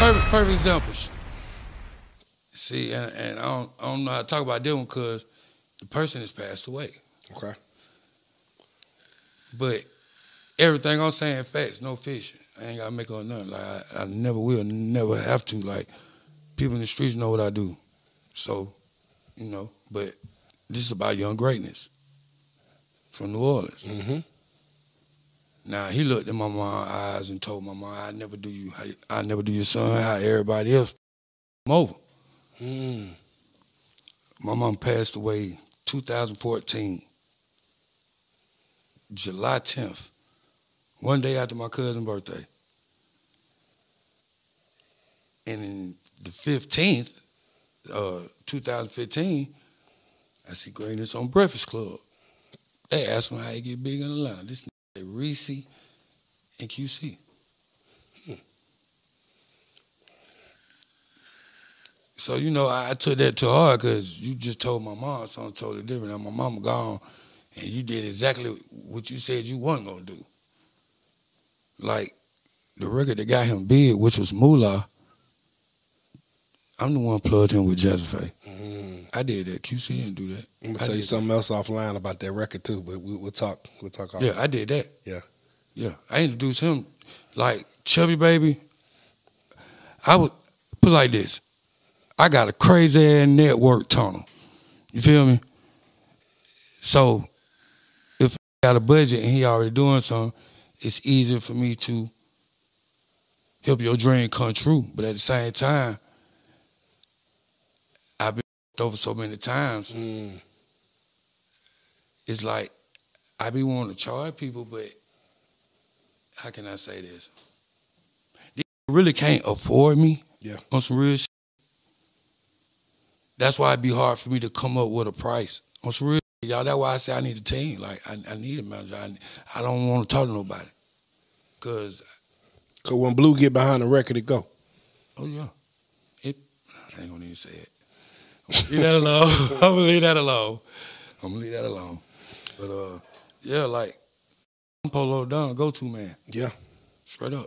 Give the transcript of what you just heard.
perfect, perfect example. See, and, and I, don't, I don't know how to talk about that one because the person has passed away. Okay. But everything I'm saying facts, no fiction. I ain't gotta make on nothing. Like I, I never will, never have to. Like people in the streets know what I do. So, you know, but this is about young greatness from New Orleans. Mm-hmm. Now he looked in my mom's eyes and told my mom, "I never do you. I never do your son how everybody else." I'm over. Mm. My mom passed away 2014, July 10th, one day after my cousin's birthday. And in the 15th, uh, 2015, I see Greatness on Breakfast Club. They asked me how he get big in Atlanta. This nigga Reese and QC. So you know, I, I took that to heart because you just told my mom something totally different. Now my mama gone, and you did exactly what you said you wasn't gonna do. Like the record that got him big, which was Moolah. I'm the one plugged him with Jazzy Mm. I did that. QC didn't do that. I'm gonna tell you something else offline about that record too, but we, we'll talk. We'll talk. Off. Yeah, I did that. Yeah. Yeah. I introduced him like Chubby Baby. I would put it like this. I got a crazy ass network tunnel. You feel me? So if I got a budget and he already doing something, it's easier for me to help your dream come true. But at the same time, I've been over so many times. Mm. It's like I be wanting to charge people, but how can I say this? They really can't afford me. Yeah. On some real shit. That's why it'd be hard for me to come up with a price. On some real shit, y'all. That's why I say I need a team. Like I, I need a manager. I, I don't want to talk to nobody. Cause Cause when Blue get behind the record, it go. oh yeah, it. I ain't gonna even say it. Leave that alone. I'm gonna leave that alone. I'm gonna leave that alone. But uh, yeah, like I'm Polo Don, go to man, Yeah. straight up.